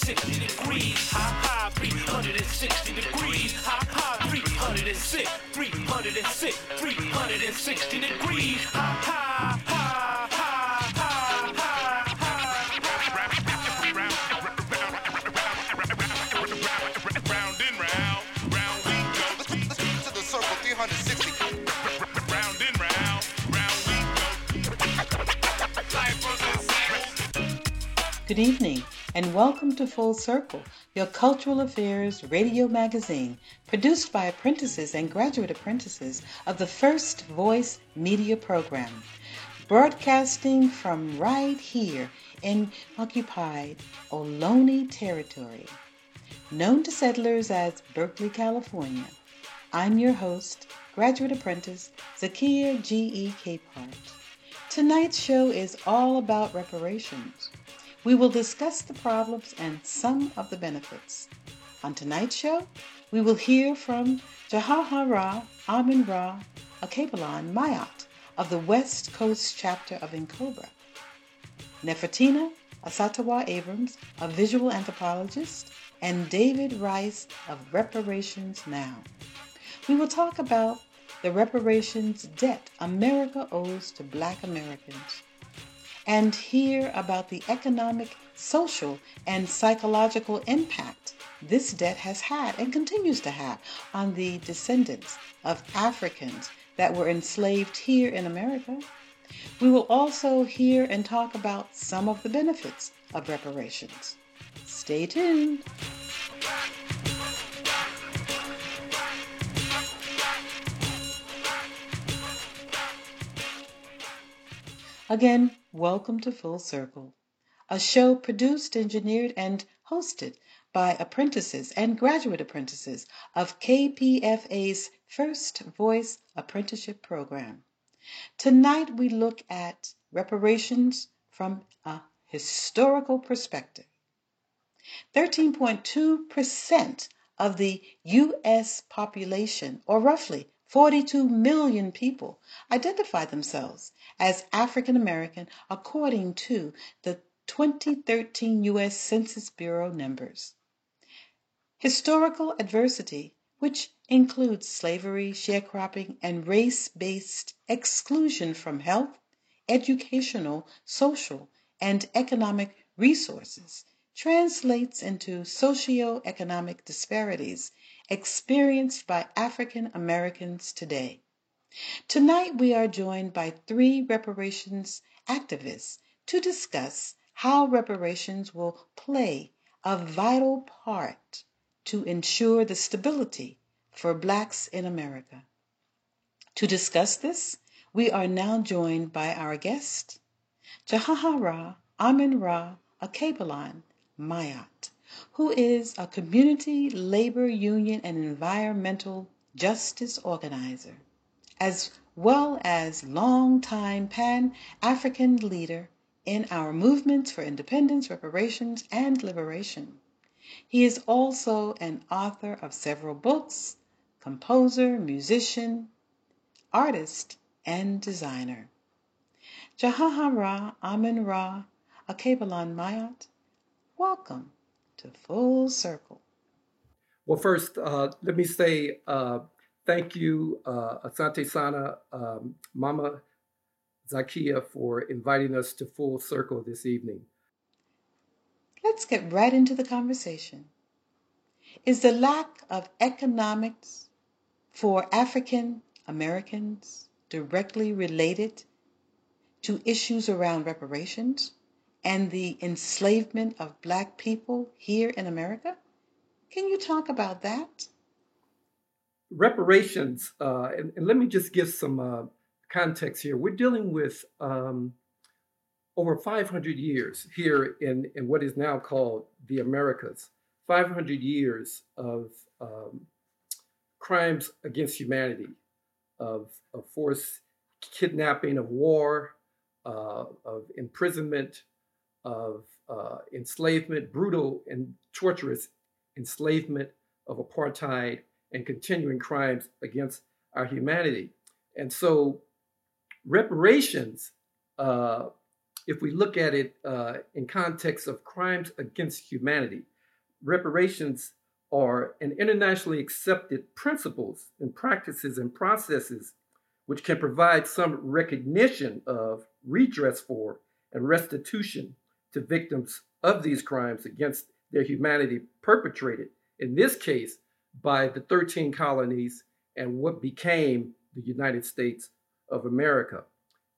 360 degrees. High, high, 360 degrees. High, high, 306, 306, 360 degrees. High, high, high, high, high, high, high. Round and round, round we go. to the circle 360. Round and round, round we go. Life was a Good evening, and welcome to Full Circle, your cultural affairs radio magazine, produced by apprentices and graduate apprentices of the First Voice Media Program, broadcasting from right here in occupied Ohlone territory, known to settlers as Berkeley, California. I'm your host, graduate apprentice Zakiyyah G.E. Capehart. Tonight's show is all about reparations. We will discuss the problems and some of the benefits. On tonight's show, we will hear from Jahahara Amen Ra Alkebulan Ma'at of the West Coast chapter of N'COBRA, Nefertina Asantewaa Abrams, a visual anthropologist, and David Rice of Reparations Now. We will talk about the reparations debt America owes to Black Americans and hear about the economic, social, and psychological impact this debt has had and continues to have on the descendants of Africans that were enslaved here in America. We will also hear and talk about some of the benefits of reparations. Stay tuned. Again, welcome to Full Circle, a show produced, engineered, and hosted by apprentices and graduate apprentices of KPFA's First Voice Apprenticeship Program. Tonight we look at reparations from a historical perspective. 13.2% of the U.S. population, or roughly 42 million people, identify themselves as African American according to the 2013 U.S. Census Bureau numbers. Historical adversity, which includes slavery, sharecropping, and race based exclusion from health, educational, social, and economic resources, translates into socio-economic disparities experienced by African Americans today. Tonight we are joined by three reparations activists to discuss how reparations will play a vital part to ensure the stability for blacks in America. To discuss this, we are now joined by our guest, Jahahara Amen Ra Alkebulan Ma'at, who is a community labor union and environmental justice organizer, as well as longtime Pan African leader in our movements for independence, reparations, and liberation. He is also an author of several books, composer, musician, artist, and designer. Jahahara Amen Ra Alkebulan Ma'at, welcome to Full Circle. Well, first, uh, let me say uh, thank you, uh, Asante Sana, um, Mama Zakiyyah, for inviting us to Full Circle this evening. Let's get right into the conversation. Is the lack of economics for African Americans directly related to issues around reparations and the enslavement of black people here in America? Can you talk about that? Reparations, uh, and, and let me just give some uh, context here. We're dealing with um, over 500 years here in, in what is now called the Americas. 500 years of um, crimes against humanity, of, of forced kidnapping, of war, uh, of imprisonment, of uh, enslavement, brutal and torturous enslavement, of apartheid, and continuing crimes against our humanity. And so, reparations, uh, if we look at it uh, in context of crimes against humanity, reparations are an internationally accepted principles and practices and processes which can provide some recognition of redress for and restitution to victims of these crimes against their humanity perpetrated, in this case, by the 13 colonies and what became the United States of America.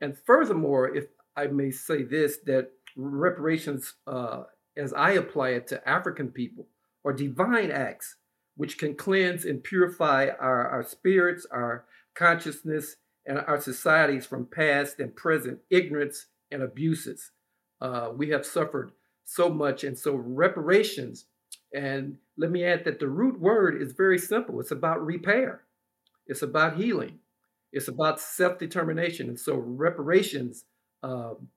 And furthermore, if I may say this, that reparations, uh, as I apply it to African people, are divine acts which can cleanse and purify our, our spirits, our consciousness, and our societies from past and present ignorance and abuses. Uh, we have suffered so much, and so reparations. And let me add that the root word is very simple it's about repair, it's about healing, it's about self determination. And so reparations um,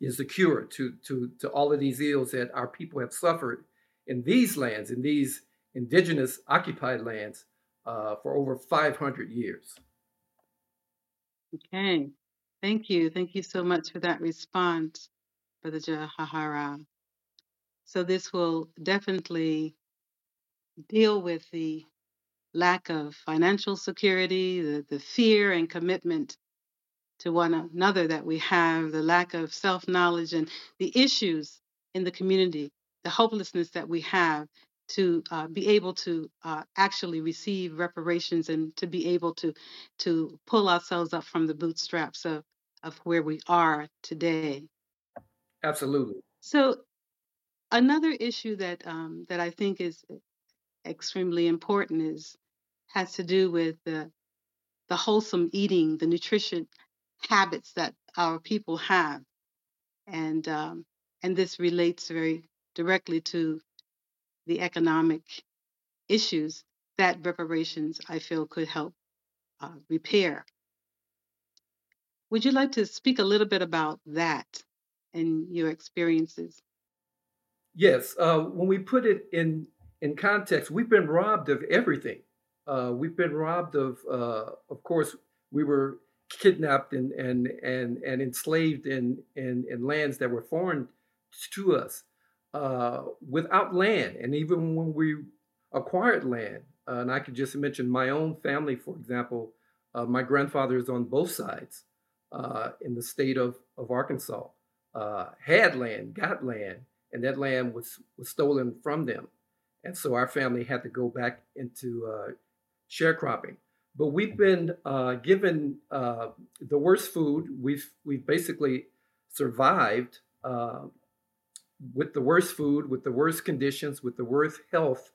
is the cure to, to, to all of these ills that our people have suffered in these lands, in these indigenous occupied lands, uh, for over 500 years. Okay. Thank you. Thank you so much for that response, Brother Jahara. So this will definitely deal with the lack of financial security, the, the fear and commitment to one another that we have, the lack of self knowledge, and the issues in the community, the hopelessness that we have to uh, be able to uh, actually receive reparations and to be able to to pull ourselves up from the bootstraps of of where we are today. Absolutely. So another issue that um, that I think is extremely important is has to do with the the wholesome eating, the nutrition habits that our people have, and um, and this relates very directly to the economic issues that reparations I feel could help uh, repair. Would you like to speak a little bit about that and your experiences? Yes. Uh, when we put it in in context, we've been robbed of everything. Uh, we've been robbed of, uh, of course, we were kidnapped and and and, and enslaved in, in in lands that were foreign to us, uh, without land. And even when we acquired land, uh, and I could just mention my own family, for example, uh, my grandfather is on both sides in the state of of Arkansas, had land, got land, and that land was was stolen from them and so our family had to go back into uh, sharecropping. But we've been uh, given uh, the worst food. We've we've basically survived uh, with the worst food, with the worst conditions, with the worst health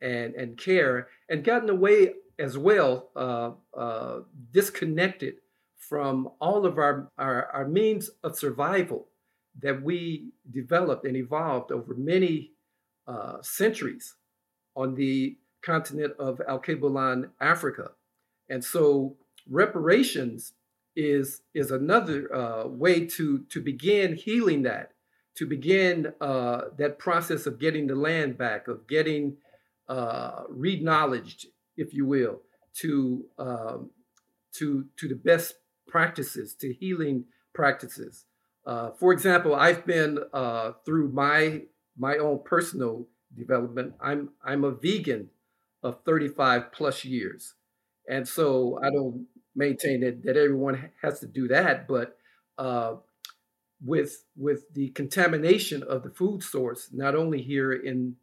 and and care, and gotten away as well uh, uh, disconnected from all of our, our our means of survival that we developed and evolved over many uh, centuries on the continent of Alkebulan, Africa. And so reparations is, is another uh, way to, to begin healing that, to begin uh, that process of getting the land back, of getting uh, re-knowledged, if you will, to, um, to, to the best practices, to healing practices. Uh, for example, I've been uh, through my my own personal development. I'm I'm a vegan of 35 plus years, and so I don't maintain that that everyone has to do that, but uh, with with the contamination of the food source, not only here in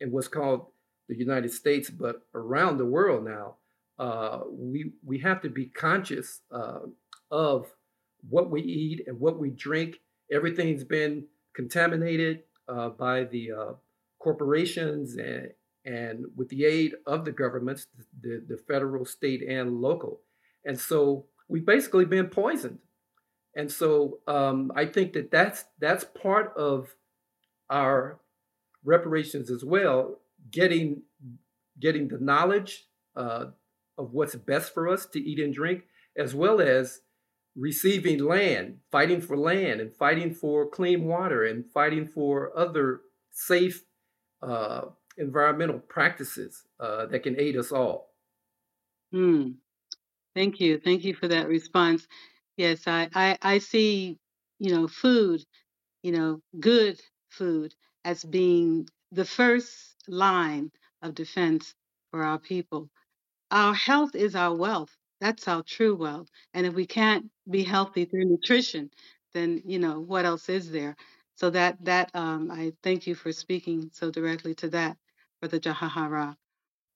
in what's called the United States, but around the world now, uh, we we have to be conscious uh, of what we eat and what we drink. Everything's been contaminated uh, by the uh, corporations and, and with the aid of the governments, the, the federal, state, and local. And so we've basically been poisoned. And so um, I think that that's, that's part of our reparations as well, getting, getting the knowledge uh, of what's best for us to eat and drink, as well as receiving land, fighting for land, and fighting for clean water, and fighting for other safe uh, environmental practices uh, that can aid us all. Hmm. Thank you. Thank you for that response. Yes, I, I, I see, you know, food, you know, good food as being the first line of defense for our people. Our health is our wealth. That's our true wealth. And if we can't be healthy through nutrition, then you know what else is there? So that that um, I thank you for speaking so directly to that, Brother Jahahara.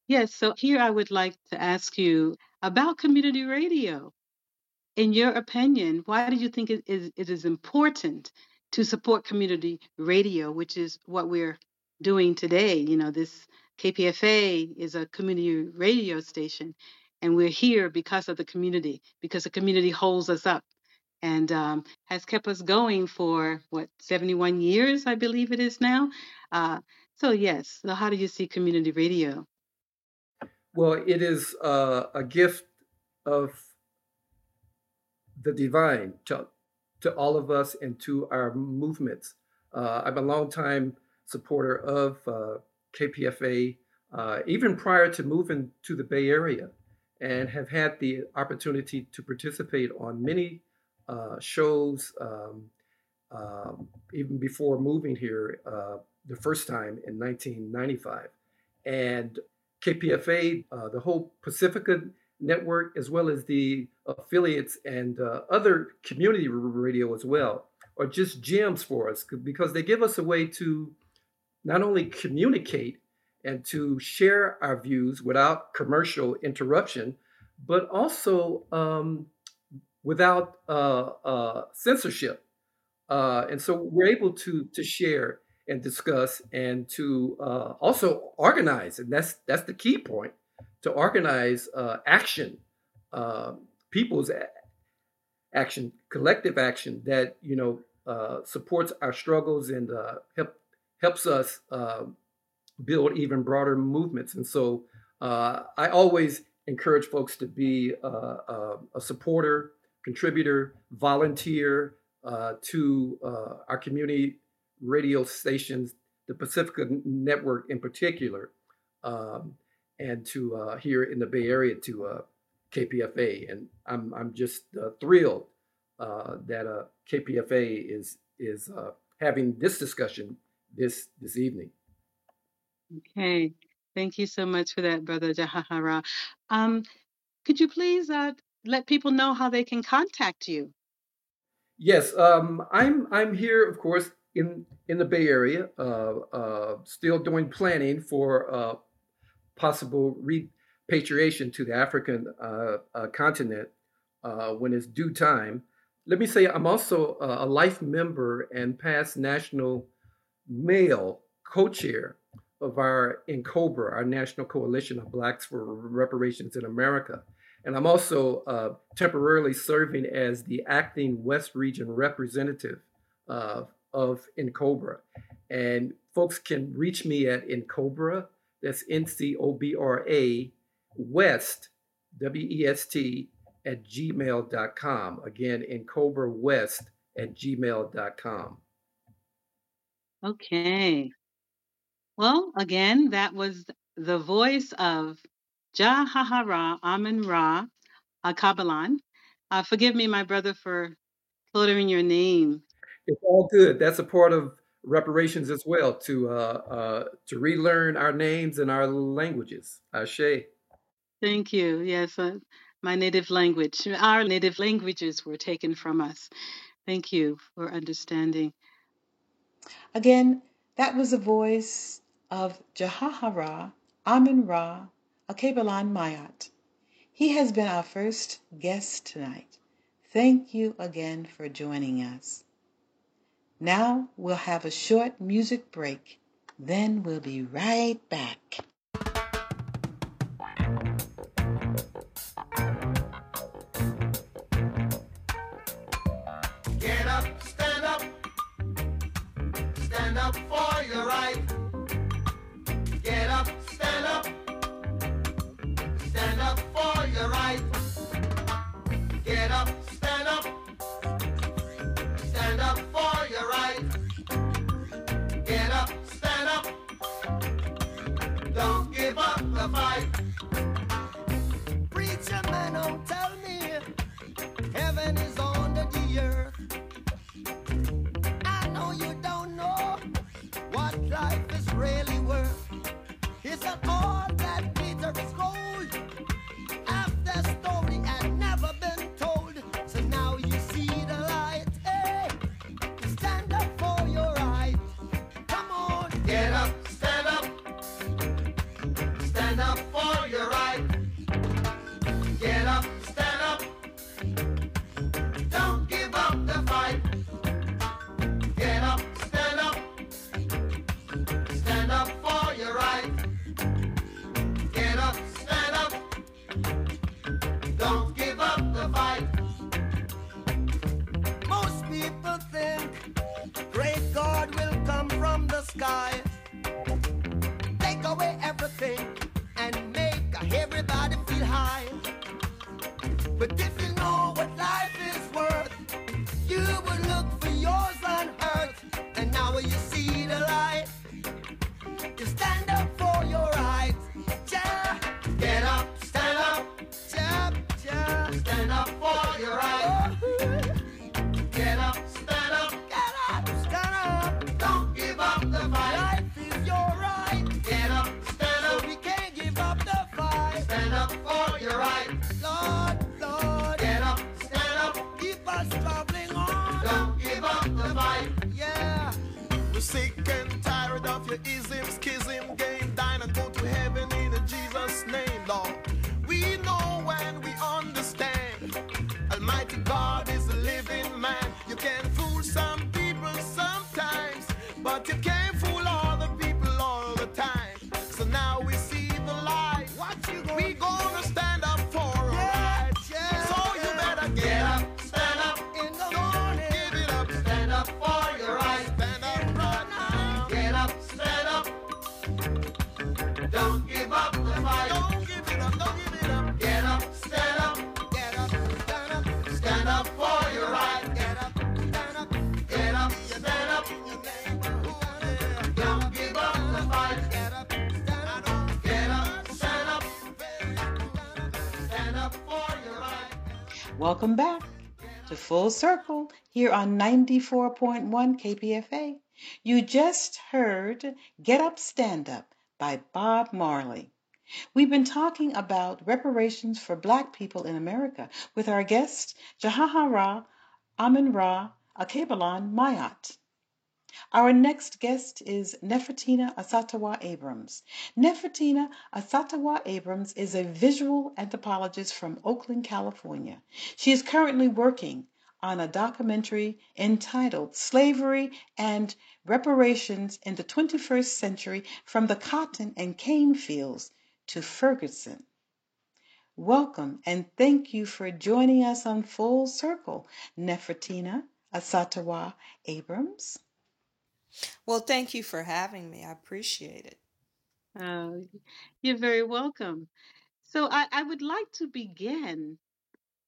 Yes. So here I would like to ask you about community radio. In your opinion, why do you think it is, it is important to support community radio, which is what we're doing today? You know, this KPFA is a community radio station, and we're here because of the community, because the community holds us up and um, has kept us going for what 71 years, I believe it is now. Uh, so yes, so how do you see community radio? Well, it is uh, a gift of the divine to, to all of us and to our movements. Uh, I'm a longtime supporter of uh, KPFA, uh, even prior to moving to the Bay Area, and have had the opportunity to participate on many uh, shows, um, um, even before moving here uh, the first time in 1995. And KPFA, uh, the whole Pacifica network, as well as the affiliates and uh, other community radio as well, are just gems for us because they give us a way to not only communicate and to share our views without commercial interruption, but also um, without uh, uh, censorship. Uh, and so we're able to to share and discuss and to uh, also organize, and that's that's the key point to organize uh, action, uh, people's action, collective action that you know supports our struggles and help helps us build even broader movements. And so I always encourage folks to be a supporter contributor, volunteer uh, to uh, our community radio stations, the Pacifica Network in particular, um, and to uh, here in the Bay Area to uh, KPFA. And I'm, I'm just uh, thrilled uh, that KPFA is, is having this discussion this, this evening. Okay. Thank you so much for that, Brother Jahahara. Um, could you please uh, let people know how they can contact you. Yes, um, I'm I'm here, of course, in in the Bay Area, uh, uh, still doing planning for uh, possible repatriation to the African uh, uh, continent uh, when it's due time. Let me say, I'm also a life member and past national male co-chair of our NCOBRA, our National Coalition of Blacks for Reparations in America. And I'm also uh, temporarily serving as the acting West Region representative uh, of NCOBRA. And folks can reach me at NCOBRA, that's N C O B R A, West, W E S T, at gmail.com. Again, NCOBRA West at gmail.com. Okay. Well, again, that was the voice of Jahahara Amen Ra Alkebulan. Uh, forgive me, my brother, for slaughtering your name. It's all good. That's a part of reparations as well to uh, uh, to relearn our names and our languages. Ashe. Thank you. Yes, uh, my native language. Our native languages were taken from us. Thank you for understanding. Again, that was a voice of Jahahara Amen Ra Alkebulan Ma'at. He has been our first guest tonight. Thank you again for joining us. Now we'll have a short music break. Then we'll be right back. Get up, stand up, stand up for your right. Your right. Welcome back to Full Circle here on 94.1 KPFA. You just heard Get Up, Stand Up by Bob Marley. We've been talking about reparations for Black people in America with our guest, Jahahara Amen Ra Alkebulan Ma'at. Our next guest is Nefertina Asantewaa Abrams. Nefertina Asantewaa Abrams is a visual anthropologist from Oakland, California. She is currently working on a documentary entitled Slavery and Reparations in the 21st Century from the Cotton and Cane Fields to Ferguson. Welcome and thank you for joining us on Full Circle, Nefertina Asantewaa Abrams. Well, thank you for having me. I appreciate it. Uh, you're very welcome. So I, I would like to begin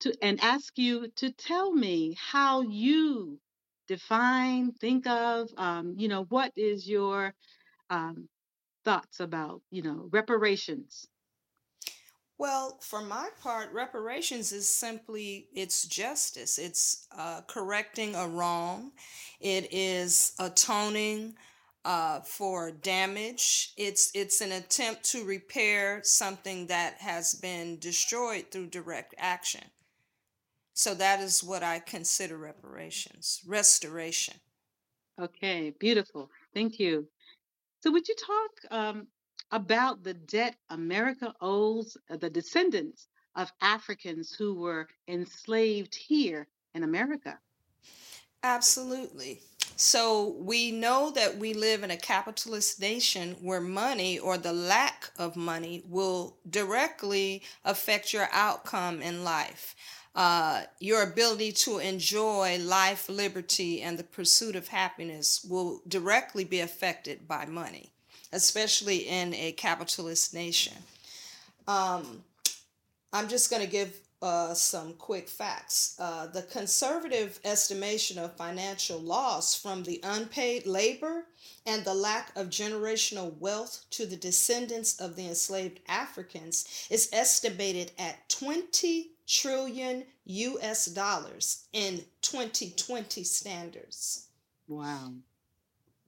to and ask you to tell me how you define, think of, um, you know, what is your um, thoughts about, you know, reparations? Well, for my part, reparations is simply it's justice. It's uh, correcting a wrong. It is atoning uh, for damage. It's it's an attempt to repair something that has been destroyed through direct action. So that is what I consider reparations, restoration. Okay, beautiful. Thank you. So would you talk um, about the debt America owes the descendants of Africans who were enslaved here in America? Absolutely. So we know that we live in a capitalist nation where money or the lack of money will directly affect your outcome in life. Uh, your ability to enjoy life, liberty, and the pursuit of happiness will directly be affected by money, especially in a capitalist nation. Um, I'm just going to give uh, some quick facts. Uh, the conservative estimation of financial loss from the unpaid labor and the lack of generational wealth to the descendants of the enslaved Africans is estimated at 20 trillion US dollars in 2020 standards. Wow.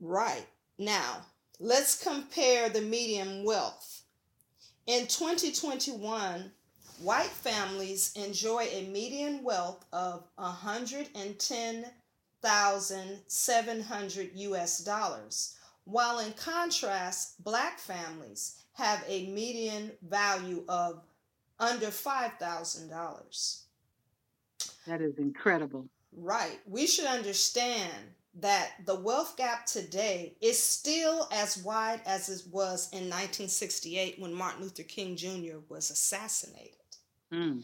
Right. Now, let's compare the median wealth. In 2021, white families enjoy a median wealth of 110,700 US dollars, while in contrast, black families have a median value of under $5,000. That is incredible. Right. We should understand that the wealth gap today is still as wide as it was in 1968 when Martin Luther King Jr. was assassinated. Mm.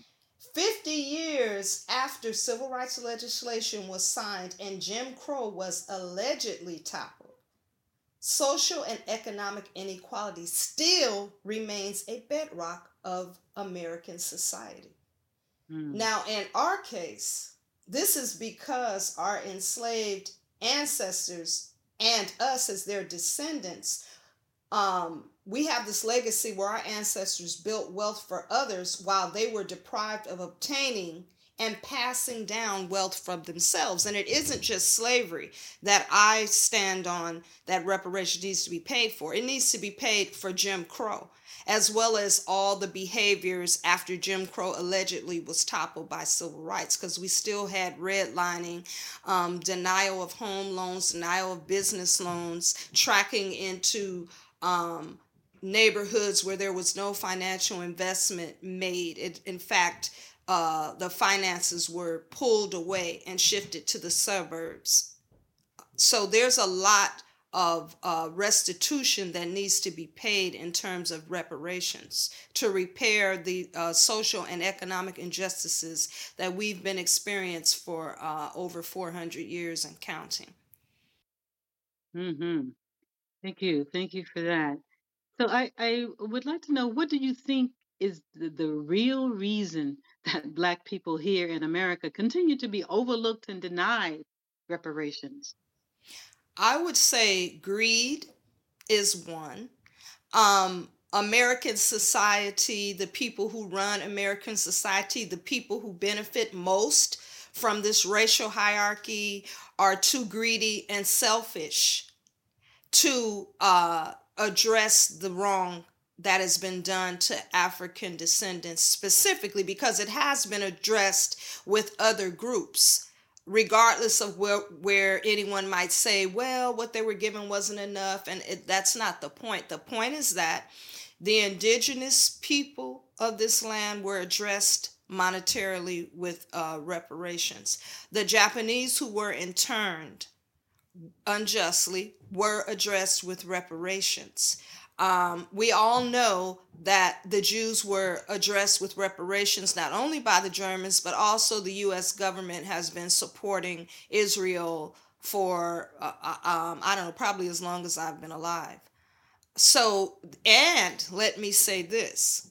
50 years after civil rights legislation was signed and Jim Crow was allegedly toppled, social and economic inequality still remains a bedrock of American society. Mm. Now, in our case, this is because our enslaved ancestors and us as their descendants um, we have this legacy where our ancestors built wealth for others while they were deprived of obtaining and passing down wealth from themselves. And it isn't just slavery that I stand on that reparation needs to be paid for. It needs to be paid for Jim Crow, as well as all the behaviors after Jim Crow allegedly was toppled by civil rights, because we still had redlining, um, denial of home loans, denial of business loans, tracking into um, neighborhoods where there was no financial investment made. It, in fact, uh, the finances were pulled away and shifted to the suburbs. So there's a lot of uh, restitution that needs to be paid in terms of reparations to repair the uh, social and economic injustices that we've been experienced for uh, over 400 years and counting. hmm Thank you. Thank you for that. So I, I would like to know what do you think is the, the real reason that Black people here in America continue to be overlooked and denied reparations? I would say greed is one. Um, American society, the people who run American society, the people who benefit most from this racial hierarchy are too greedy and selfish to uh, address the wrong that has been done to African descendants specifically because it has been addressed with other groups regardless of where where anyone might say well what they were given wasn't enough and it, that's not the point the point is that the indigenous people of this land were addressed monetarily with uh, reparations the japanese who were interned unjustly were addressed with reparations. Um, we all know that the Jews were addressed with reparations not only by the Germans, but also the U.S. government has been supporting Israel for, uh, uh, um, I don't know, probably as long as I've been alive. So, and let me say this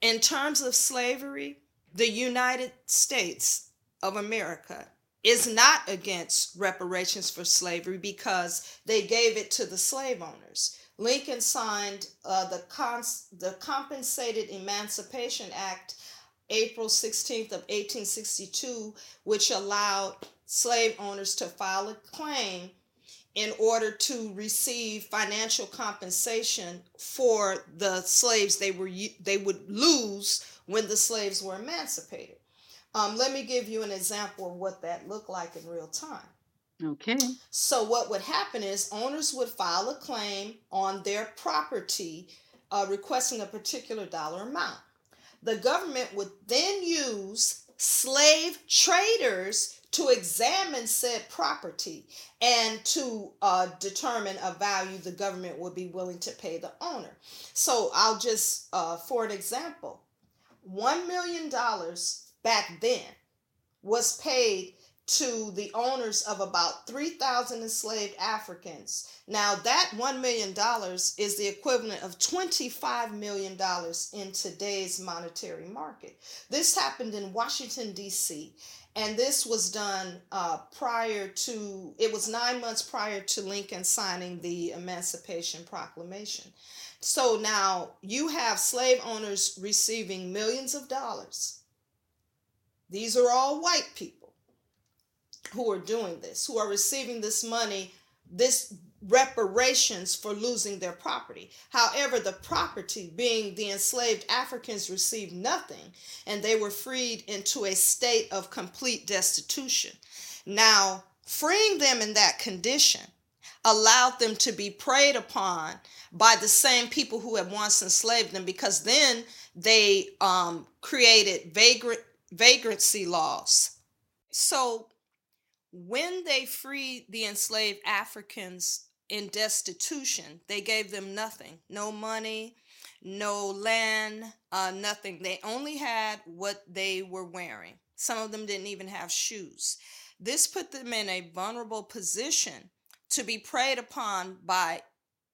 in terms of slavery, the United States of America is not against reparations for slavery because they gave it to the slave owners. Lincoln signed uh, the, cons- the Compensated Emancipation Act April 16th of 1862, which allowed slave owners to file a claim in order to receive financial compensation for the slaves they were they would lose when the slaves were emancipated. Um, let me give you an example of what that looked like in real time. Okay. So, what would happen is owners would file a claim on their property uh, requesting a particular dollar amount. The government would then use slave traders to examine said property and to uh, determine a value the government would be willing to pay the owner. So, I'll just, uh, for an example, $1 million back then was paid to the owners of about 3,000 enslaved Africans. Now, that $1 million is the equivalent of $25 million in today's monetary market. This happened in Washington, D.C., and this was done uh, prior to, it was nine months prior to Lincoln signing the Emancipation Proclamation. So now you have slave owners receiving millions of dollars these are all white people who are doing this, who are receiving this money, this reparations for losing their property. However, the property, being the enslaved Africans, received nothing and they were freed into a state of complete destitution. Now, freeing them in that condition allowed them to be preyed upon by the same people who had once enslaved them because then they um, created vagrant vagrancy laws. So when they freed the enslaved Africans in destitution, they gave them nothing no money, no land, uh, nothing. They only had what they were wearing. Some of them didn't even have shoes. This put them in a vulnerable position to be preyed upon by,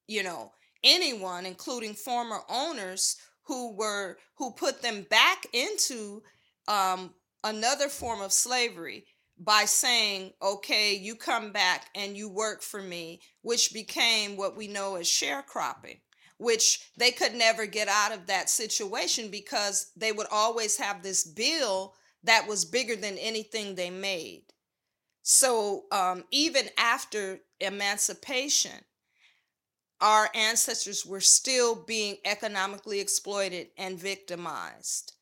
you know, anyone, including former owners who were who put them back into um, another form of slavery by saying, okay, you come back and you work for me, which became what we know as sharecropping, which they could never get out of that situation because they would always have this bill that was bigger than anything they made. So um, even after emancipation, our ancestors were still being economically exploited and victimized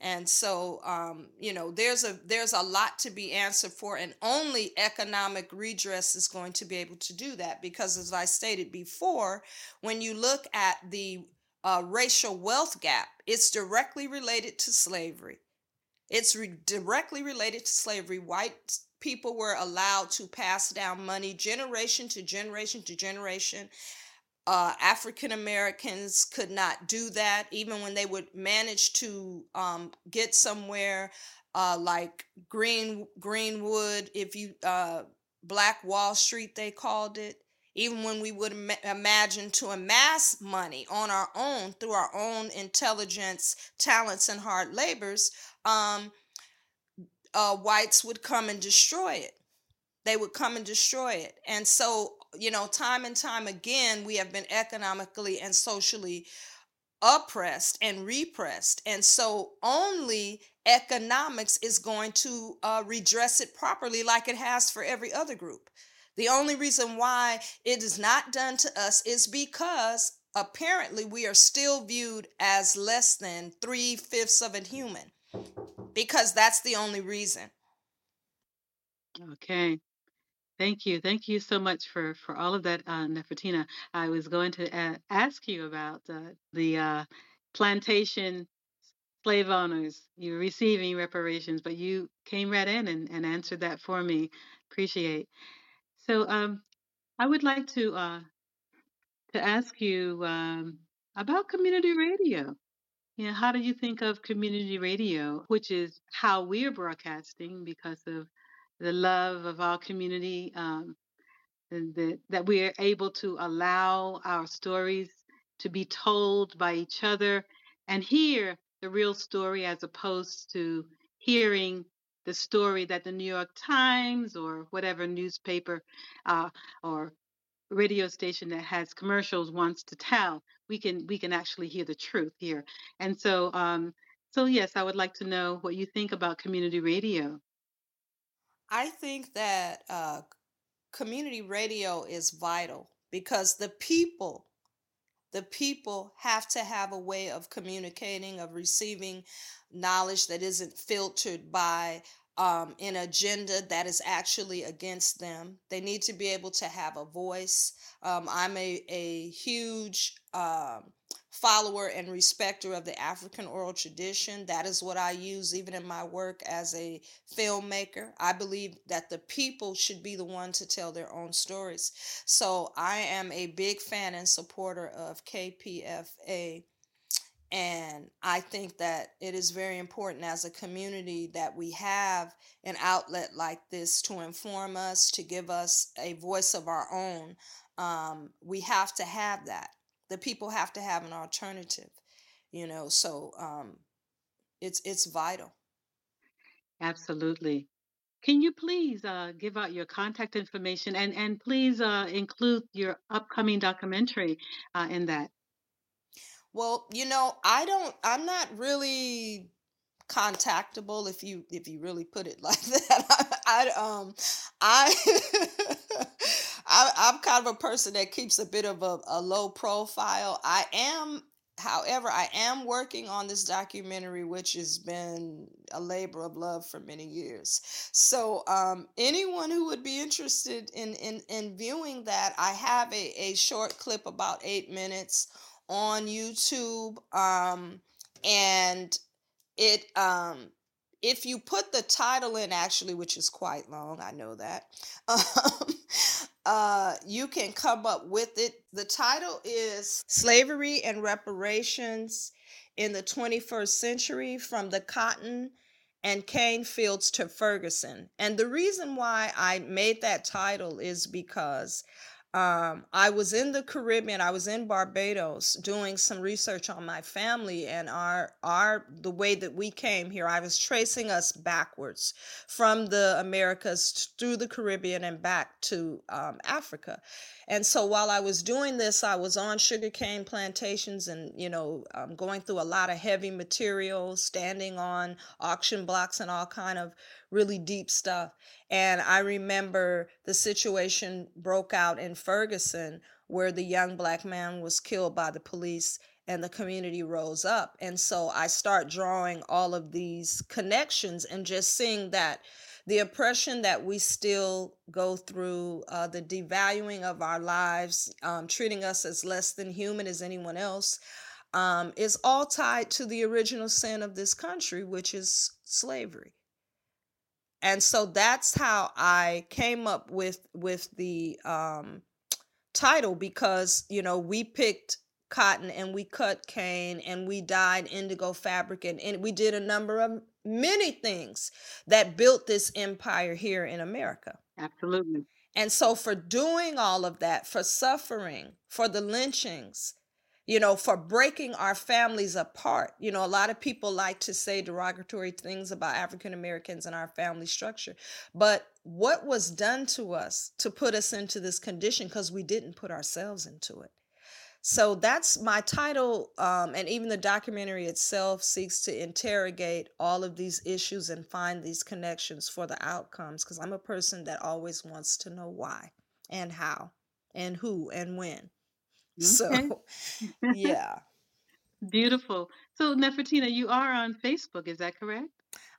and so um, you know there's a there's a lot to be answered for and only economic redress is going to be able to do that because as i stated before when you look at the uh, racial wealth gap it's directly related to slavery. It's re- directly related to slavery. White people were allowed to pass down money generation to generation to generation uh, African Americans could not do that, even when they would manage to um, get somewhere uh, like Green Greenwood, if you uh, Black Wall Street, they called it. Even when we would Im- imagine to amass money on our own through our own intelligence, talents, and hard labors, um, uh, whites would come and destroy it. They would come and destroy it. And so you know, time and time again, we have been economically and socially oppressed and repressed. And so only economics is going to uh, redress it properly, like it has for every other group. The only reason why it is not done to us is because apparently we are still viewed as less than three fifths of a human, because that's the only reason. Okay. Thank you. Thank you so much for for all of that, uh, Nefertina. I was going to ask you about uh, the uh, plantation slave owners. You're receiving reparations, but you came right in and, and answered that for me. Appreciate. So um, I would like to uh, to ask you um, about community radio. You know, how do you think of community radio, which is how we're broadcasting because of the love of our community, um, that, that we are able to allow our stories to be told by each other and hear the real story as opposed to hearing the story that the New York Times or whatever newspaper uh, or radio station that has commercials wants to tell. We can we can actually hear the truth here. And so um, so yes, I would like to know what you think about community radio. I think that uh, community radio is vital because the people the people have to have a way of communicating of receiving knowledge that isn't filtered by um, an agenda that is actually against them. They need to be able to have a voice. Um, i'm a, a huge um, follower and respecter of the African oral tradition. That is what I use even in my work as a filmmaker. I believe that the people should be the one to tell their own stories. So I am a big fan and supporter of KPFA. And I think that it is very important as a community that we have an outlet like this to inform us, to give us a voice of our own. Um, we have to have that the people have to have an alternative you know so um it's it's vital Absolutely. Can you please uh, give out your contact information and, and please uh, include your upcoming documentary uh, in that? well you know i don't i'm not really contactable if you if you really put it like that i, I um i I, I'm kind of a person that keeps a bit of a, a low profile. I am however, I am working on this documentary, which has been a labor of love for many years. So, um, anyone who would be interested in, in, in viewing that, I have a, a short clip about eight minutes on YouTube. Um, and it, um, if you put the title in, actually, which is quite long, I know that, um, uh, you can come up with it. The title is Slavery and Reparations in the 21st Century from the Cotton and Cane Fields to Ferguson. And the reason why I made that title is because um, I was in the Caribbean. I was in Barbados doing some research on my family and our our the way that we came here. I was tracing us backwards from the Americas through the Caribbean and back to um, Africa. And so while I was doing this, I was on sugarcane plantations and you know um, going through a lot of heavy materials, standing on auction blocks and all kind of really deep stuff. And I remember the situation broke out in Ferguson where the young black man was killed by the police and the community rose up. And so I start drawing all of these connections and just seeing that the oppression that we still go through, uh, the devaluing of our lives, um, treating us as less than human as anyone else, um, is all tied to the original sin of this country, which is slavery and so that's how i came up with with the um title because you know we picked cotton and we cut cane and we dyed indigo fabric and, and we did a number of many things that built this empire here in america Absolutely. and so for doing all of that for suffering for the lynchings you know, for breaking our families apart. You know, a lot of people like to say derogatory things about African Americans and our family structure. But what was done to us to put us into this condition because we didn't put ourselves into it? So that's my title, um, and even the documentary itself seeks to interrogate all of these issues and find these connections for the outcomes. Because I'm a person that always wants to know why and how and who and when. So, Okay. yeah, Beautiful. So, Nefertina, you are on Facebook, is that correct?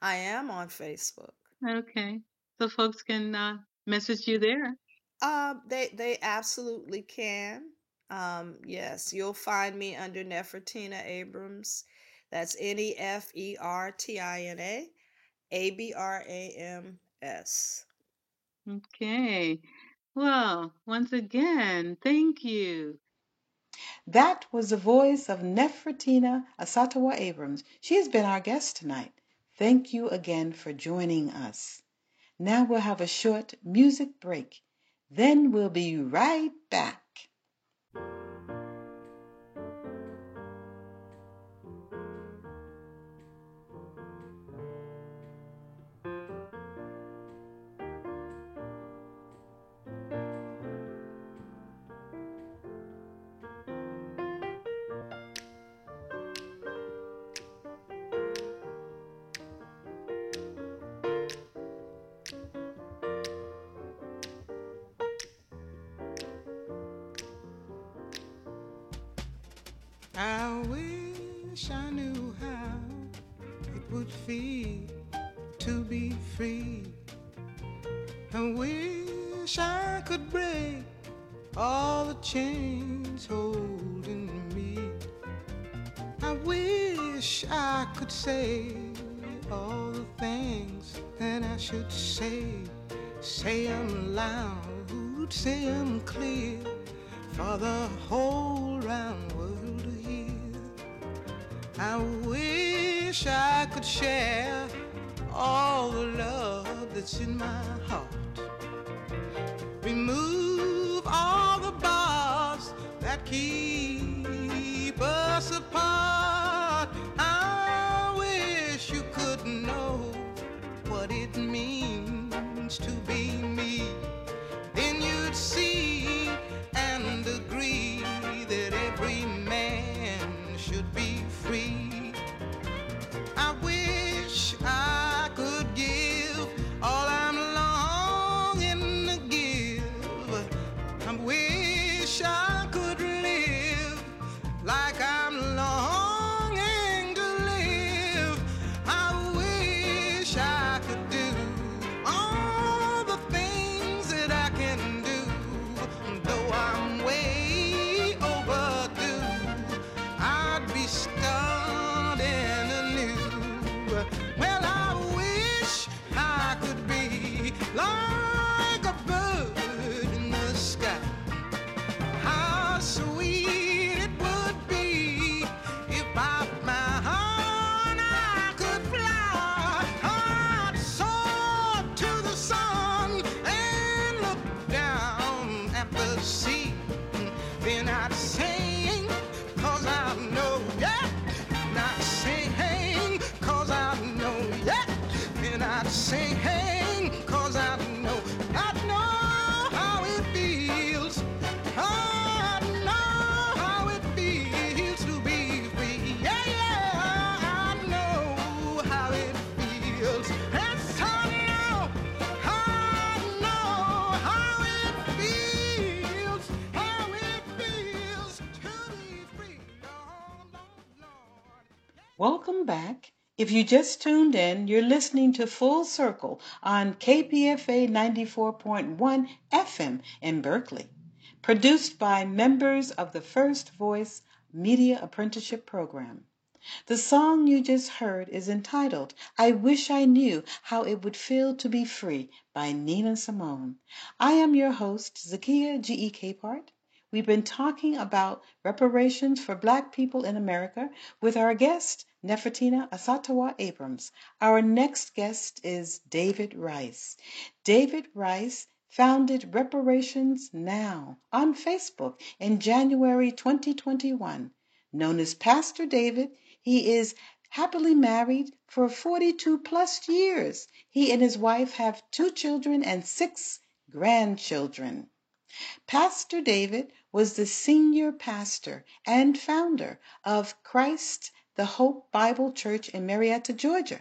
I am on Facebook. Okay. So folks can uh, message you there. Um, they they absolutely can. Um, yes, you'll find me under Nefertina Abrams. That's N E F E R T I N A A B R A M S. Okay. Well, once again, thank you. That was the voice of Nefertina Asantewaa Abrams. She has been our guest tonight. Thank you again for joining us. Now we'll have a short music break. Then we'll be right back. I could break all the chains holding me. I wish I could say all the things that I should say. Say them loud, say them clear for the whole round world to hear. I wish I could share all the love that's in my heart. Keep us apart. I wish you could know what it means to be Welcome back. If you just tuned in, you're listening to Full Circle on KPFA 94.1 FM in Berkeley, produced by members of the First Voice Media Apprenticeship Program. The song you just heard is entitled I Wish I Knew How It Would Feel to Be Free by Nina Simone. I am your host, Zakiyyah G.E. Capehart. We've been talking about reparations for Black people in America with our guest, Nefertina Asantewaa Abrams. Our next guest is David Rice. David Rice founded Reparations Now on Facebook in January 2021. Known as Pastor David, he is happily married for 42 plus years. He and his wife have two children and six grandchildren. Pastor David was the senior pastor and founder of Christ the Hope Bible Church in Marietta, Georgia.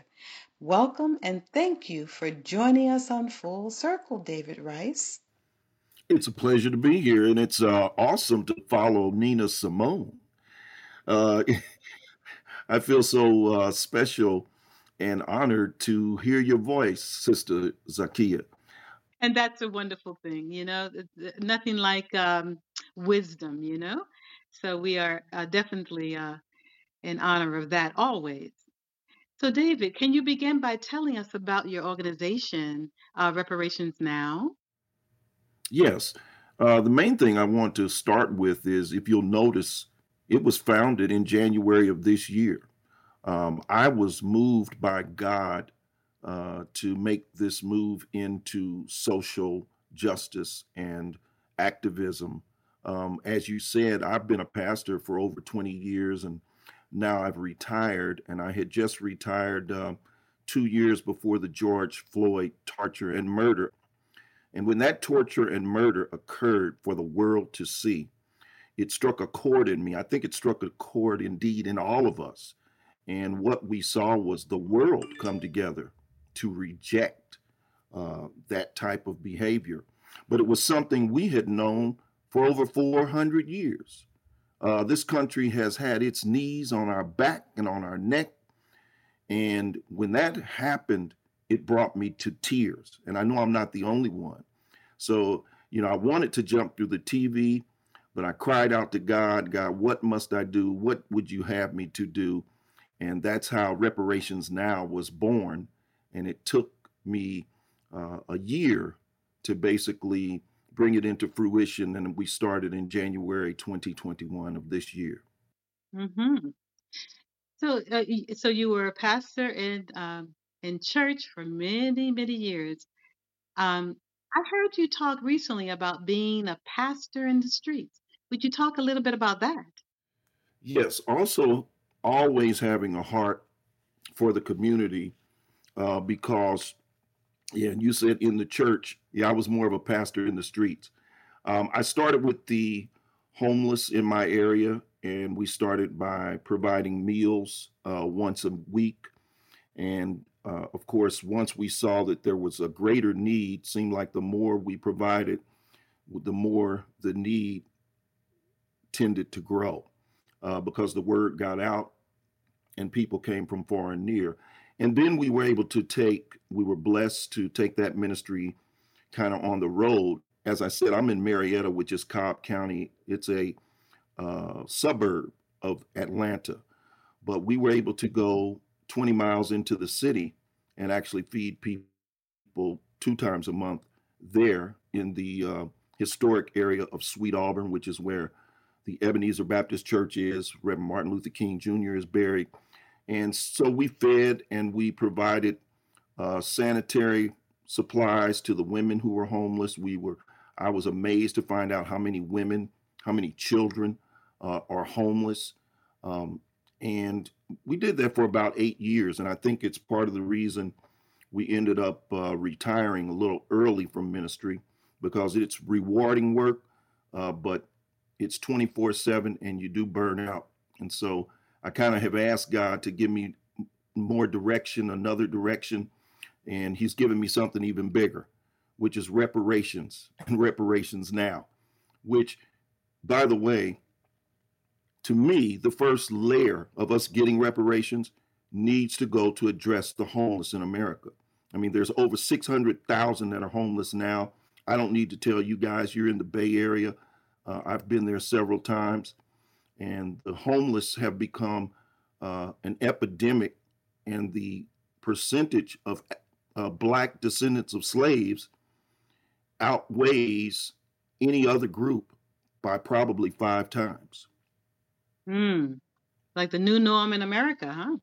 Welcome and thank you for joining us on Full Circle, David Rice. It's a pleasure to be here, and it's uh, awesome to follow Nina Simone. Uh, I feel so uh, special and honored to hear your voice, Sister Zakiyyah. And that's a wonderful thing, you know, th- th- nothing like um, wisdom, you know? So we are uh, definitely uh, in honor of that always. So, David, can you begin by telling us about your organization, uh, Reparations Now? Yes, uh, the main thing I want to start with is if you'll notice, it was founded in January of this year. Um, I was moved by God uh, to make this move into social justice and activism. Um, as you said, I've been a pastor for over 20 years and now I've retired, and I had just retired um, two years before the George Floyd torture and murder. And when that torture and murder occurred for the world to see, it struck a chord in me. I think it struck a chord indeed in all of us. And what we saw was the world come together to reject uh, that type of behavior. But it was something we had known for over 400 years. Uh, this country has had its knees on our back and on our neck. And when that happened, it brought me to tears. And I know I'm not the only one. So, you know, I wanted to jump through the TV, but I cried out to God, God, what must I do? What would you have me to do? And that's how Reparations Now was born. And it took me uh, a year to basically bring it into fruition. And we started in January 2021 of this year. hmm So, uh, so you were a pastor in um, in church for many, many years. Um, I heard you talk recently about being a pastor in the streets. Would you talk a little bit about that? Yes, also always having a heart for the community uh, because, yeah, and you said in the church, yeah, I was more of a pastor in the streets. Um, I started with the homeless in my area, and we started by providing meals uh, once a week. And uh, of course, once we saw that there was a greater need, seemed like the more we provided, the more the need tended to grow uh, because the word got out and people came from far and near. And then we were able to take, we were blessed to take that ministry kind of on the road. As I said, I'm in Marietta, which is Cobb County. It's a uh, suburb of Atlanta. But we were able to go 20 miles into the city and actually feed people two times a month there in the uh, historic area of Sweet Auburn, which is where the Ebenezer Baptist Church is. Reverend Martin Luther King Jr. is buried. And so we fed and we provided uh, sanitary supplies to the women who were homeless. We were, I was amazed to find out how many women, how many children uh, are homeless. Um, and we did that for about eight years. And I think it's part of the reason we ended up uh, retiring a little early from ministry because it's rewarding work, uh, but it's 24 7 and you do burn out. And so I kind of have asked God to give me more direction, another direction. And He's given me something even bigger, which is reparations and reparations now, which, by the way, to me, the first layer of us getting reparations needs to go to address the homeless in America. I mean, there's over 600,000 that are homeless now. I don't need to tell you guys, you're in the Bay Area. Uh, I've been there several times, and the homeless have become uh, an epidemic, and the percentage of uh, Black descendants of slaves outweighs any other group by probably five times. Hmm. Like the new norm in America, huh?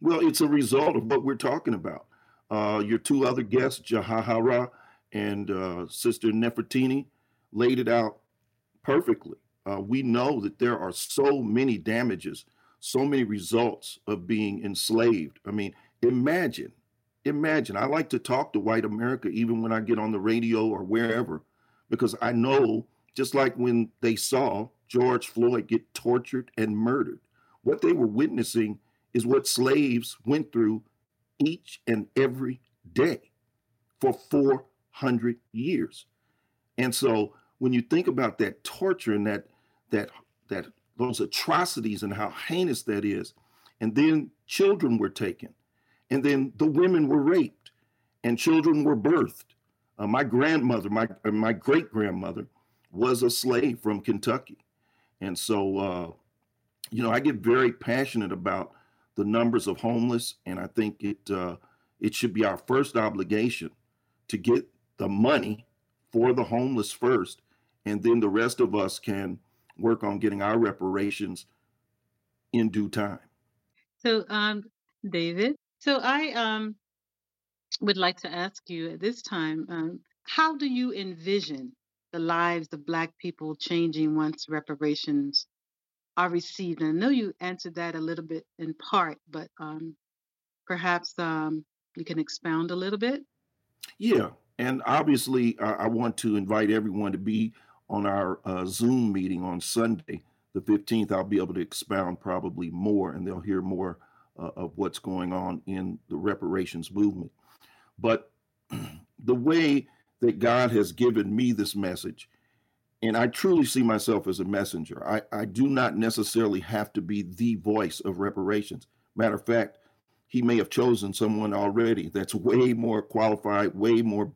Well, it's a result of what we're talking about. Uh, your two other guests, Jahahara and uh, Sister Nefertina, laid it out perfectly. Uh, we know that there are so many damages, so many results of being enslaved. I mean, imagine, imagine. I like to talk to white America even when I get on the radio or wherever, because I know, just like when they saw George Floyd get tortured and murdered, what they were witnessing is what slaves went through each and every day for 400 years. And so when you think about that torture and that that that those atrocities and how heinous that is, and then children were taken, and then the women were raped, and children were birthed. Uh, my grandmother, my uh, my great grandmother, was a slave from Kentucky, and so uh, you know I get very passionate about the numbers of homeless, and I think it uh, it should be our first obligation to get the money for the homeless first, and then the rest of us can work on getting our reparations in due time. So, um, David, so I um, would like to ask you at this time, um, how do you envision the lives of Black people changing once reparations are received? And I know you answered that a little bit in part, but um, perhaps um, you can expound a little bit. Yeah, and obviously, uh, I want to invite everyone to be on our uh, Zoom meeting on Sunday, the 15th. I'll be able to expound probably more, and they'll hear more uh, of what's going on in the reparations movement. But the way that God has given me this message, and I truly see myself as a messenger, I, I do not necessarily have to be the voice of reparations. Matter of fact, he may have chosen someone already that's way more qualified, way more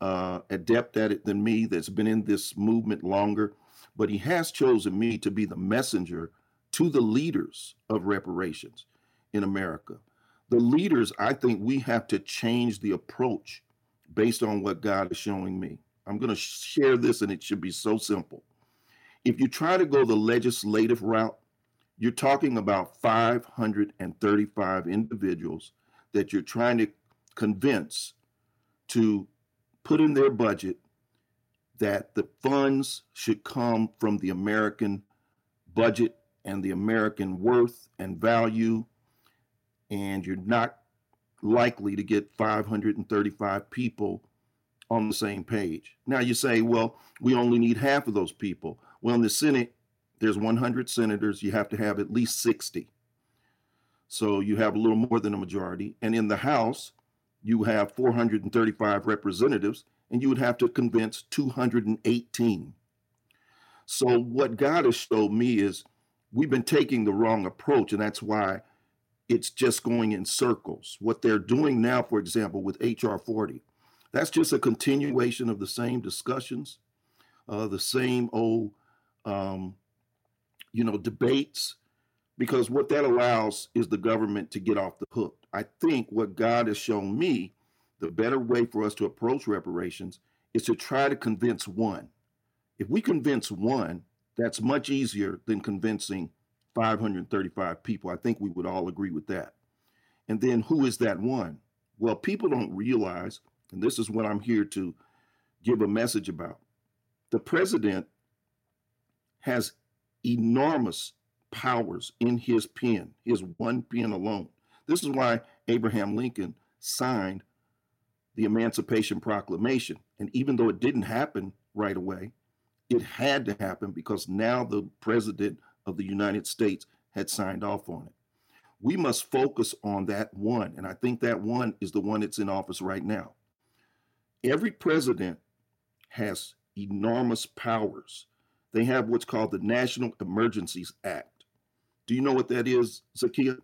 uh, adept at it than me, that's been in this movement longer. But he has chosen me to be the messenger to the leaders of reparations in America. The leaders, I think we have to change the approach based on what God is showing me. I'm going to share this, and it should be so simple. If you try to go the legislative route, you're talking about 535 individuals that you're trying to convince to put in their budget that the funds should come from the American budget and the American worth and value, and you're not likely to get 535 people on the same page. Now you say, well, we only need half of those people. Well, in the Senate, there's 100 senators, you have to have at least 60. So you have a little more than a majority. And in the House, you have 435 representatives, and you would have to convince 218. So, what God has showed me is we've been taking the wrong approach, and that's why it's just going in circles. What they're doing now, for example, with HR 40, that's just a continuation of the same discussions, uh, the same old, um, you know, debates, because what that allows is the government to get off the hook. I think what God has shown me, the better way for us to approach reparations is to try to convince one. If we convince one, that's much easier than convincing 535 people. I think we would all agree with that. And then who is that one? Well, people don't realize, and this is what I'm here to give a message about. The president has enormous powers in his pen, his one pen alone. This is why Abraham Lincoln signed the Emancipation Proclamation. And even though it didn't happen right away, it had to happen because now the president of the United States had signed off on it. We must focus on that one. And I think that one is the one that's in office right now. Every president has enormous powers. They have what's called the National Emergencies Act. Do you know what that is, Zakiyyah?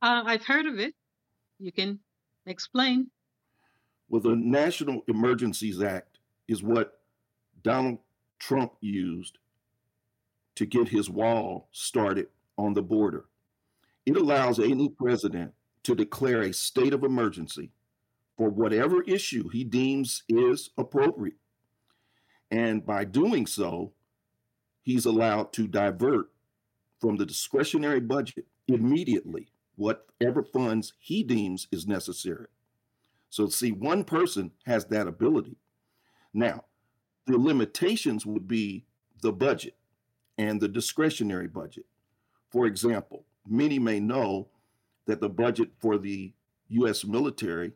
Uh, I've heard of it. You can explain. Well, the National Emergencies Act is what Donald Trump used to get his wall started on the border. It allows any president to declare a state of emergency for whatever issue he deems is appropriate. And by doing so, he's allowed to divert from the discretionary budget immediately whatever funds he deems is necessary. So, see, one person has that ability. Now, the limitations would be the budget and the discretionary budget. For example, many may know that the budget for the US military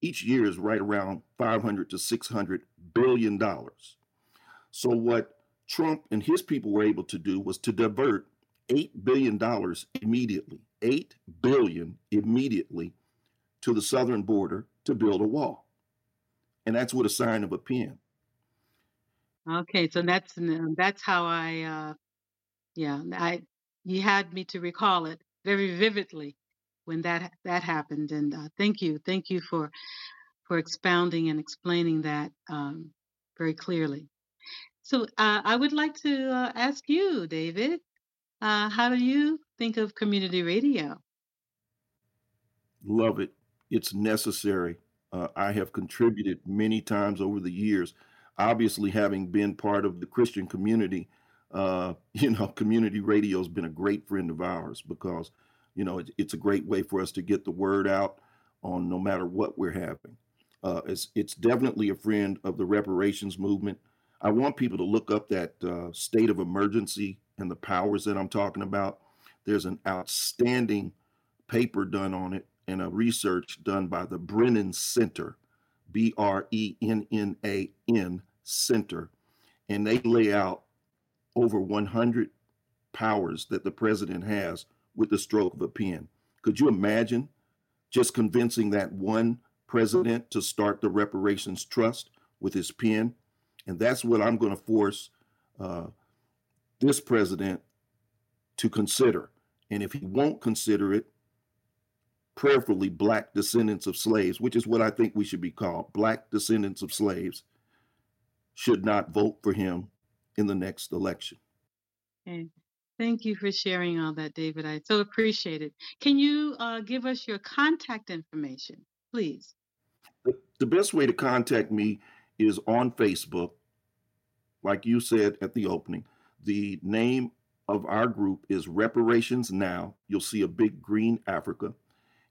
each year is right around 500 to 600 billion dollars. So what Trump and his people were able to do was to divert 8 billion dollars immediately. 8 billion immediately to the southern border to build a wall. And that's with a sign of a pen. Okay, so that's that's how I uh yeah, I you had me to recall it very vividly when that that happened and uh, thank you. Thank you for for expounding and explaining that um very clearly. So uh, I would like to uh, ask you, David, uh, how do you think of community radio? Love it. It's necessary. Uh, I have contributed many times over the years obviously having been part of the Christian community, uh, you know, community radio has been a great friend of ours because, you know, it, it's a great way for us to get the word out on no matter what we're having. Uh, it's, it's definitely a friend of the reparations movement. I want people to look up that uh, state of emergency and the powers that I'm talking about. There's an outstanding paper done on it and a research done by the Brennan Center B R E N N A N Center, and they lay out over 100 powers that the president has with the stroke of a pen. Could you imagine just convincing that one president to start the reparations trust with his pen? And that's what I'm going to force uh, this president to consider. And if he won't consider it, prayerfully black descendants of slaves, which is what I think we should be called, black descendants of slaves, should not vote for him in the next election. Okay. Thank you for sharing all that, David. I so appreciate it. Can you uh, give us your contact information, please? The, the best way to contact me is on Facebook. Like you said at the opening, the name of our group is Reparations Now. You'll see a big green Africa.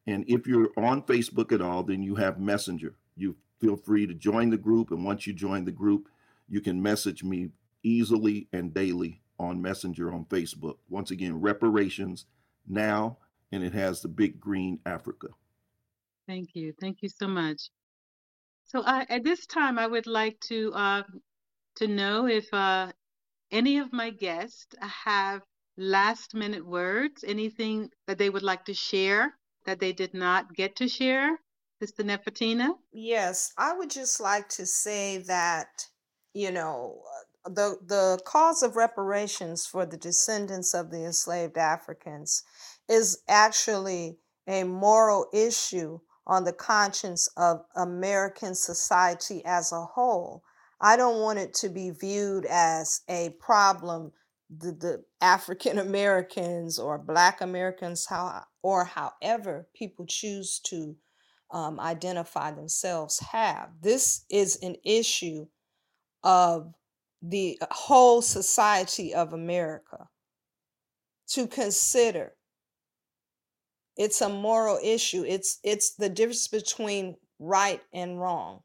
And if you're on Facebook at all, then you have Messenger. You feel free to join the group. And once you join the group, you can message me easily and daily on Messenger on Facebook. Once again, reparations now, and it has the big green Africa. Thank you. Thank you so much. So uh, at this time, I would like to uh, to know if uh, any of my guests have last minute words, anything that they would like to share that they did not get to share? Sister Nefertina? Yes, I would just like to say that, you know, the the cause of reparations for the descendants of the enslaved Africans is actually a moral issue on the conscience of American society as a whole. I don't want it to be viewed as a problem the, the African Americans or Black Americans, how or however people choose to um, identify themselves have. This is an issue of the whole society of America to consider. It's a moral issue. It's it's the difference between right and wrong.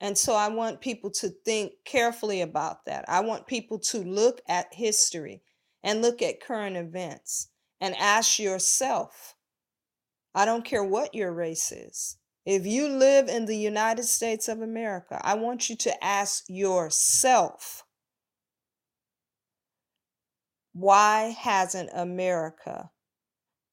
And so I want people to think carefully about that. I want people to look at history and look at current events and ask yourself I don't care what your race is. If you live in the United States of America, I want you to ask yourself why hasn't America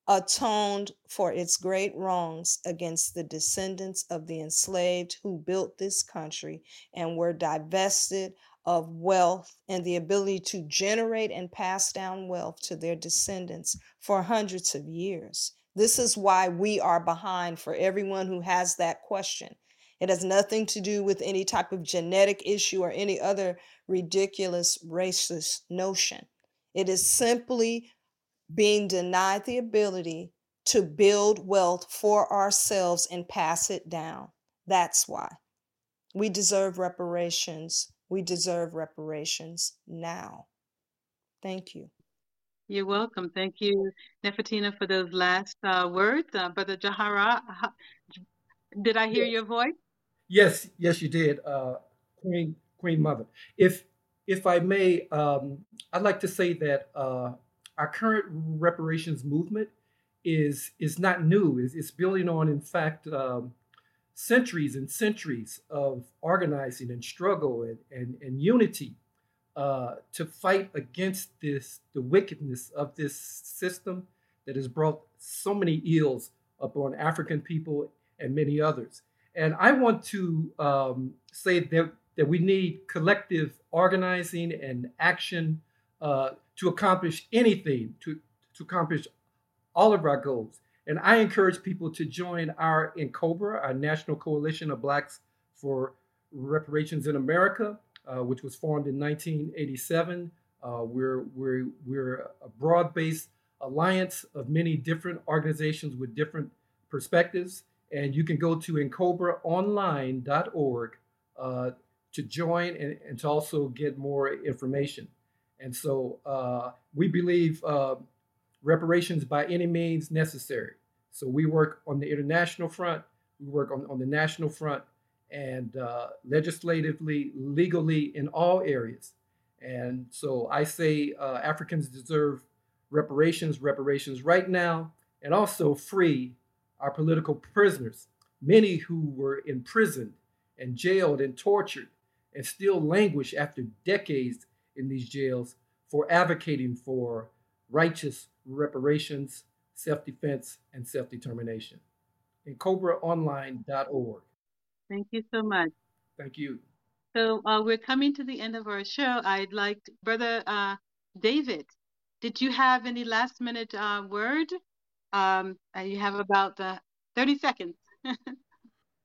atoned for its great wrongs against the descendants of the enslaved who built this country and were divested of wealth and the ability to generate and pass down wealth to their descendants for hundreds of years. This is why we are behind for everyone who has that question. It has nothing to do with any type of genetic issue or any other ridiculous racist notion. It is simply being denied the ability to build wealth for ourselves and pass it down. That's why. We deserve reparations. We deserve reparations now. Thank you. You're welcome. Thank you, Nefertina, for those last uh, words. Uh, Brother Jahara, did I hear Yes. your voice? Yes, yes, you did, uh, Queen Queen Mother. If if I may, um, I'd like to say that uh, our current reparations movement is is not new. It's, it's building on, in fact, um, centuries and centuries of organizing and struggle and, and, and unity uh, to fight against this the wickedness of this system that has brought so many ills upon African people and many others. And I want to um, say that, that we need collective organizing and action uh, to accomplish anything, to, to accomplish all of our goals. And I encourage people to join our N'COBRA, our National Coalition of Blacks for Reparations in America, uh, which was formed in 1987. Uh, we're, we're, we're a broad based alliance of many different organizations with different perspectives. And you can go to ncobraonline.org uh, to join and, and to also get more information. And so uh, we believe uh, reparations by any means necessary. So we work on the international front, we work on, on the national front, and uh, legislatively, legally, in all areas. And so I say uh, Africans deserve reparations, reparations right now, and also free our political prisoners, many who were imprisoned and jailed and tortured and still languish after decades in these jails for advocating for righteous reparations, self defense, and self determination. ncobraonline.org. Thank you so much. Thank you. So uh, we're coming to the end of our show. I'd like, to, Brother uh, David, did you have any last minute uh, word? Um, uh, you have about uh, 30 seconds.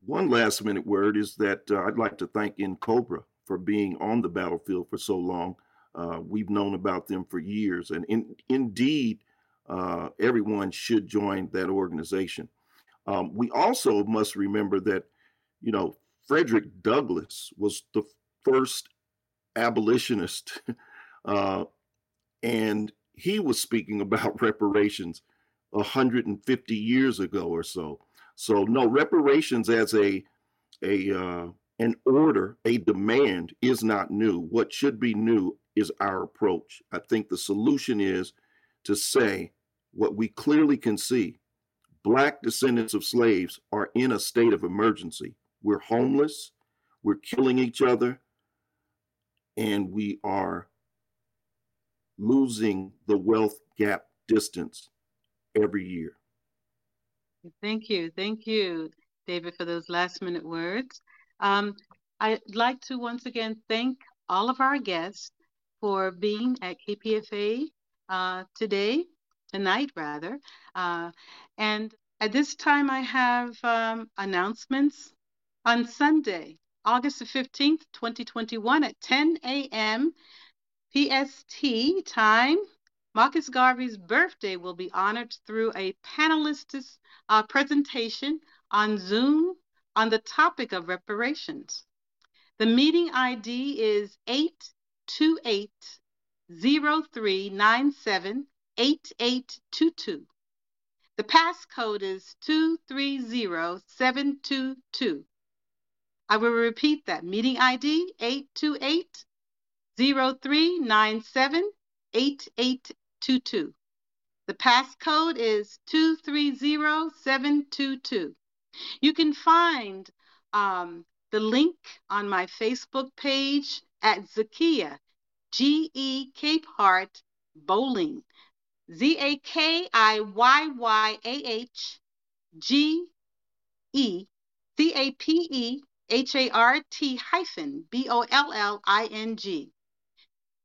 One last minute word is that uh, I'd like to thank N'COBRA for being on the battlefield for so long. Uh, we've known about them for years, and in, indeed, uh, everyone should join that organization. Um, we also must remember that, you know, Frederick Douglass was the first abolitionist, uh, and he was speaking about reparations 150 years ago or so. So no reparations as a a uh, an order, a demand is not new. What should be new is our approach. I think the solution is to say what we clearly can see. Black descendants of slaves are in a state of emergency. We're homeless, we're killing each other, and we are losing the wealth gap distance every year. Thank you. Thank you, David, for those last minute words. Um, I'd like to once again thank all of our guests for being at KPFA uh, today. tonight rather. Uh, and at this time, I have um, announcements on Sunday, August the 15th, 2021 at 10 a.m. PST time. Marcus Garvey's birthday will be honored through a panelist uh, presentation on Zoom on the topic of reparations. The meeting ID is 828 0397 8822. The passcode is 230722. I will repeat that meeting ID 828 0397 8822. The passcode is 230722. You can find um, the link on my Facebook page at Zakiyyah, G E Cape Heart Bowling. Z A K I Y Y A H G E C A P E H A R T hyphen B O L L I N G.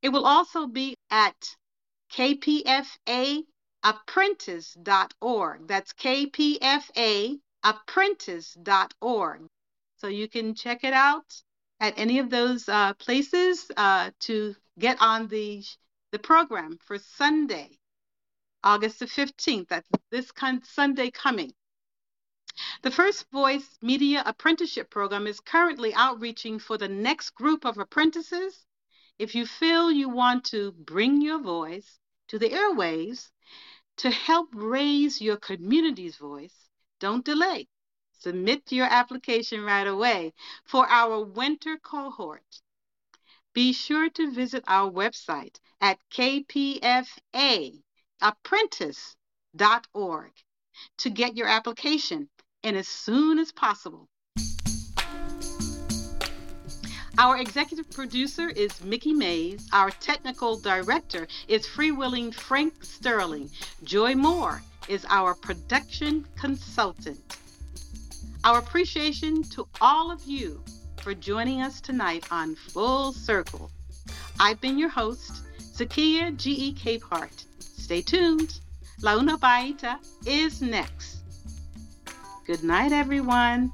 It will also be at kpfaapprentice.org. That's kpfaapprentice.org. So you can check it out at any of those uh, places uh, to get on the the program for Sunday, August the 15th. That's this Sunday coming. The First Voice Media Apprenticeship Program is currently outreaching for the next group of apprentices. If you feel you want to bring your voice to the airwaves to help raise your community's voice, don't delay. Submit your application right away for our winter cohort. Be sure to visit our website at kpfaapprentice.org to get your application in as soon as possible. Our executive producer is Mickey Mays. Our technical director is Freewilling Frank Sterling. Joy Moore is our production consultant. Our appreciation to all of you for joining us tonight on Full Circle. I've been your host, Zakiyyah G.E. Capehart. Stay tuned. La Onda Bajita is next. Good night, everyone.